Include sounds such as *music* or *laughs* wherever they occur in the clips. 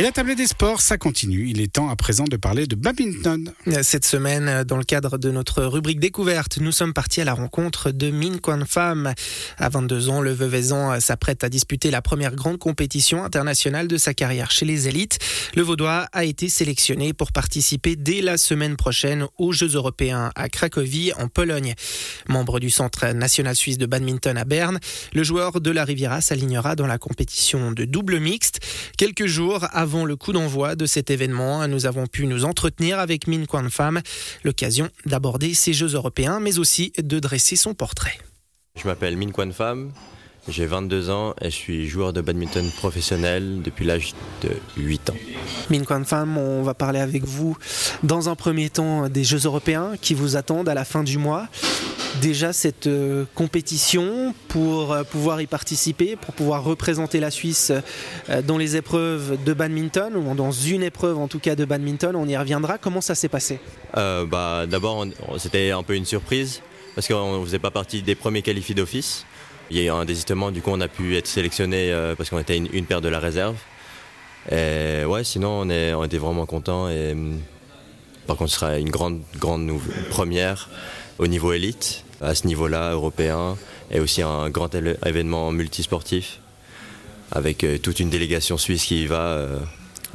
Et la table des sports, ça continue. Il est temps à présent de parler de badminton. Cette semaine, dans le cadre de notre rubrique découverte, nous sommes partis à la rencontre de Min Kwan Pham. À 22 ans, le Veuvezan s'apprête à disputer la première grande compétition internationale de sa carrière chez les élites. Le Vaudois a été sélectionné pour participer dès la semaine prochaine aux Jeux européens à Cracovie, en Pologne. Membre du Centre national suisse de badminton à Berne, le joueur de la Riviera s'alignera dans la compétition de double mixte. Quelques jours avant le coup d'envoi de cet événement, nous avons pu nous entretenir avec Min Kwan Pham, l'occasion d'aborder ces Jeux européens, mais aussi de dresser son portrait. Je m'appelle Min Kwan Pham, j'ai 22 ans et je suis joueur de badminton professionnel depuis l'âge de 8 ans. Min Kwan Pham, on va parler avec vous dans un premier temps des Jeux européens qui vous attendent à la fin du mois déjà cette euh, compétition pour euh, pouvoir y participer, pour pouvoir représenter la Suisse euh, dans les épreuves de badminton, ou dans une épreuve en tout cas de badminton, on y reviendra. Comment ça s'est passé? Bah, D'abord, c'était un peu une surprise, parce qu'on ne faisait pas partie des premiers qualifiés d'office. Il y a eu un désistement, du coup on a pu être sélectionné parce qu'on était une, paire de la réserve. Et ouais, sinon on, était vraiment contents. Et, hum, par contre, ce sera une grande, grande première au niveau élite, à ce niveau-là, européen, et aussi un grand événement multisportif, avec euh, toute une délégation suisse qui y va.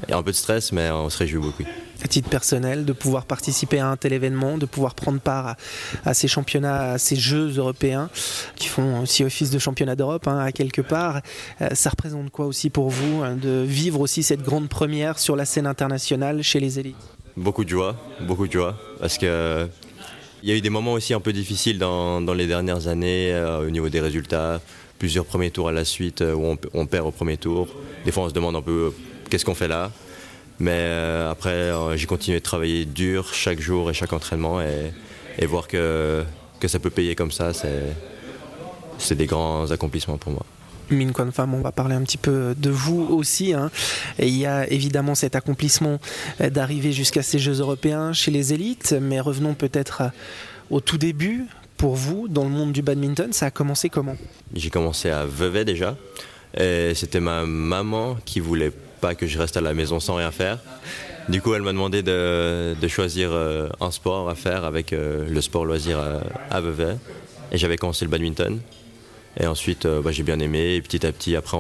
Il y a un peu de stress, mais on se réjouit beaucoup. À titre personnel, de pouvoir participer à un tel événement, de pouvoir prendre part à, ces championnats, à ces Jeux européens, qui font aussi office de championnat d'Europe, hein, à quelque part, euh, ça représente quoi aussi pour vous, hein, de vivre aussi cette grande première sur la scène internationale chez les élites? Beaucoup de joie, beaucoup de joie, parce que il y a eu des moments aussi un peu difficiles dans, les dernières années euh, au niveau des résultats. Plusieurs premiers tours à la suite euh, où on, perd au premier tour. Des fois, on se demande un peu euh, qu'est-ce qu'on fait là. Mais après, j'ai continué de travailler dur chaque jour et chaque entraînement et, voir que, que ça peut payer comme ça, c'est des grands accomplissements pour moi. Min Kwan on va parler un petit peu de vous aussi. Hein. Et il y a évidemment cet accomplissement d'arriver jusqu'à ces Jeux européens chez les élites, mais revenons peut-être au tout début. Pour vous, dans le monde du badminton, ça a commencé comment? J'ai commencé à Vevey déjà. Et c'était ma maman qui voulait pas que je reste à la maison sans rien faire. Du coup, elle m'a demandé de, choisir euh, un sport à faire avec euh, le sport loisir à, à Vevey. Et j'avais commencé le badminton. Et ensuite, euh, bah, j'ai bien aimé. Et petit à petit, après,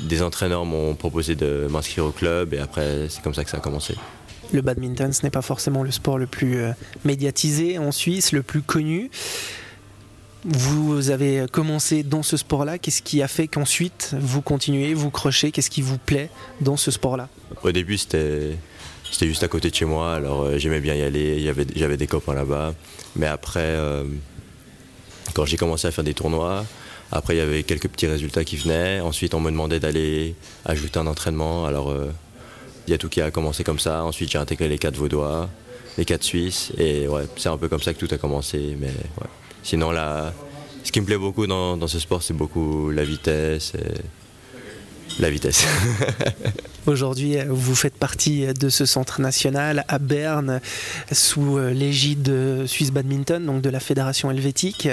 des entraîneurs m'ont proposé de m'inscrire au club. Et après, c'est comme ça que ça a commencé. Le badminton, ce n'est pas forcément le sport le plus euh, médiatisé en Suisse, le plus connu. Vous avez commencé dans ce sport-là. Qu'est-ce qui a fait qu'ensuite vous continuez, vous crochez? Qu'est-ce qui vous plaît dans ce sport-là? Au début, c'était c'était juste à côté de chez moi, alors euh, j'aimais bien y aller. J'avais des copains là-bas. Mais après, quand j'ai commencé à faire des tournois, après il y avait quelques petits résultats qui venaient. Ensuite, on me demandait d'aller ajouter un entraînement. Alors, euh, il y a tout qui a commencé comme ça. Ensuite, j'ai intégré les quatre vaudois, les quatre suisses. Et ouais, c'est un peu comme ça que tout a commencé. Mais Sinon, là, ce qui me plaît beaucoup dans, ce sport, c'est beaucoup la vitesse. La vitesse. *laughs* Aujourd'hui, vous faites partie de ce centre national à Berne, sous l'égide Suisse Badminton, donc de la fédération helvétique.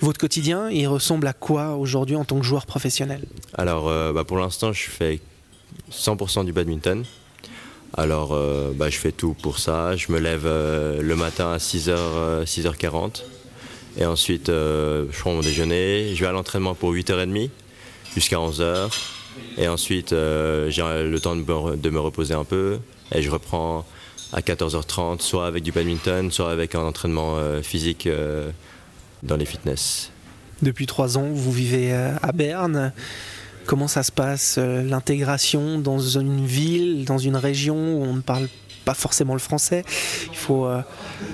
Votre quotidien, il ressemble à quoi aujourd'hui en tant que joueur professionnel? Alors, euh, bah, pour l'instant, je fais 100% du badminton. Alors, euh, bah, je fais tout pour ça. Je me lève euh, le matin à 6h, 6h40. Et ensuite, je prends mon déjeuner. Je vais à l'entraînement pour 8h30 jusqu'à 11h. Et ensuite, j'ai le temps de me, reposer un peu. Et je reprends à 14h30, soit avec du badminton, soit avec un entraînement physique dans les fitness. Depuis trois ans, vous vivez à Berne. Comment ça se passe, l'intégration dans une ville, dans une région où on ne parle pas forcément le français? Il faut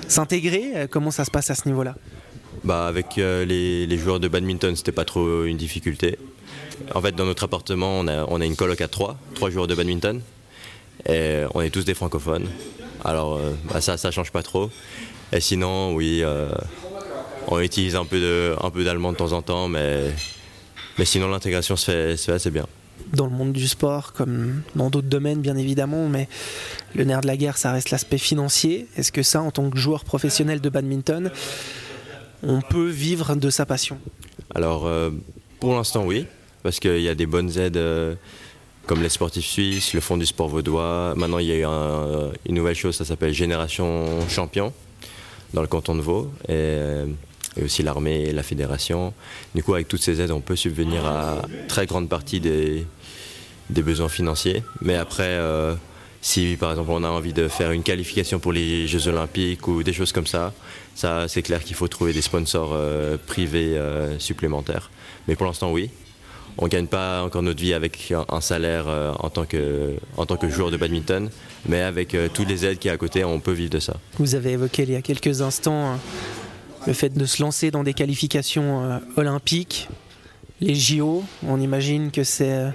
s'intégrer. Comment ça se passe à ce niveau-là? Bah, Avec les, les joueurs de badminton, c'était pas trop une difficulté. En fait, dans notre appartement, on a, une coloc à trois, trois joueurs de badminton. Et on est tous des francophones. Alors, euh, bah, ça, ça change pas trop. Et sinon, oui, euh, on utilise un peu, d'allemand de temps en temps, mais, mais sinon, l'intégration se fait, assez bien dans le monde du sport, comme dans d'autres domaines bien évidemment, mais le nerf de la guerre, ça reste l'aspect financier. Est-ce que ça, en tant que joueur professionnel de badminton, on peut vivre de sa passion? Alors, euh, pour l'instant, oui parce qu'il y a des bonnes aides euh, comme les sportifs suisses, le Fonds du sport vaudois. Maintenant, il y a eu une nouvelle chose, ça s'appelle Génération Champion dans le canton de Vaud. Et, aussi l'armée et la fédération. Du coup, avec toutes ces aides, on peut subvenir à très grande partie des, des besoins financiers. Mais après, euh, si par exemple on a envie de faire une qualification pour les Jeux Olympiques ou des choses comme ça, ça c'est clair qu'il faut trouver des sponsors euh, privés euh, supplémentaires. Mais pour l'instant, oui. On ne gagne pas encore notre vie avec un salaire en, tant que, en tant que joueur de badminton, mais avec toutes les aides qui a à côté, on peut vivre de ça. Vous avez évoqué il y a quelques instants hein, le fait de se lancer dans des qualifications olympiques, les JO. On imagine que c'est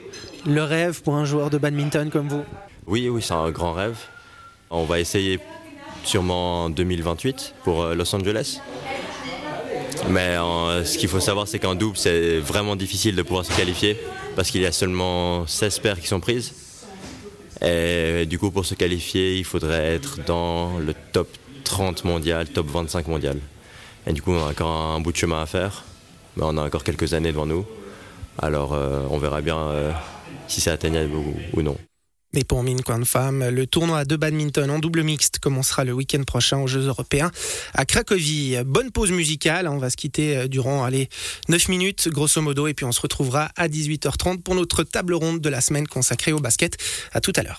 le rêve pour un joueur de badminton comme vous. Oui, oui, c'est un grand rêve. On va essayer sûrement en 2028 pour Los Angeles. Mais ce qu'il faut savoir, c'est qu'en double, c'est vraiment difficile de pouvoir se qualifier parce qu'il y a seulement 16 paires qui sont prises. Et du coup, pour se qualifier, il faudrait être dans le top 30 mondial, top 25 mondial. Et du coup, on a encore un bout de chemin à faire, mais on a encore quelques années devant nous. Alors, euh, on verra bien euh, si c'est atteignable ou non. Et pour Min Kwan Femme, le tournoi de badminton en double mixte commencera le week-end prochain aux Jeux Européens à Cracovie. Bonne pause musicale, on va se quitter euh, durant allez, 9 minutes grosso modo et puis on se retrouvera à 18h30 pour notre table ronde de la semaine consacrée au basket. À tout à l'heure.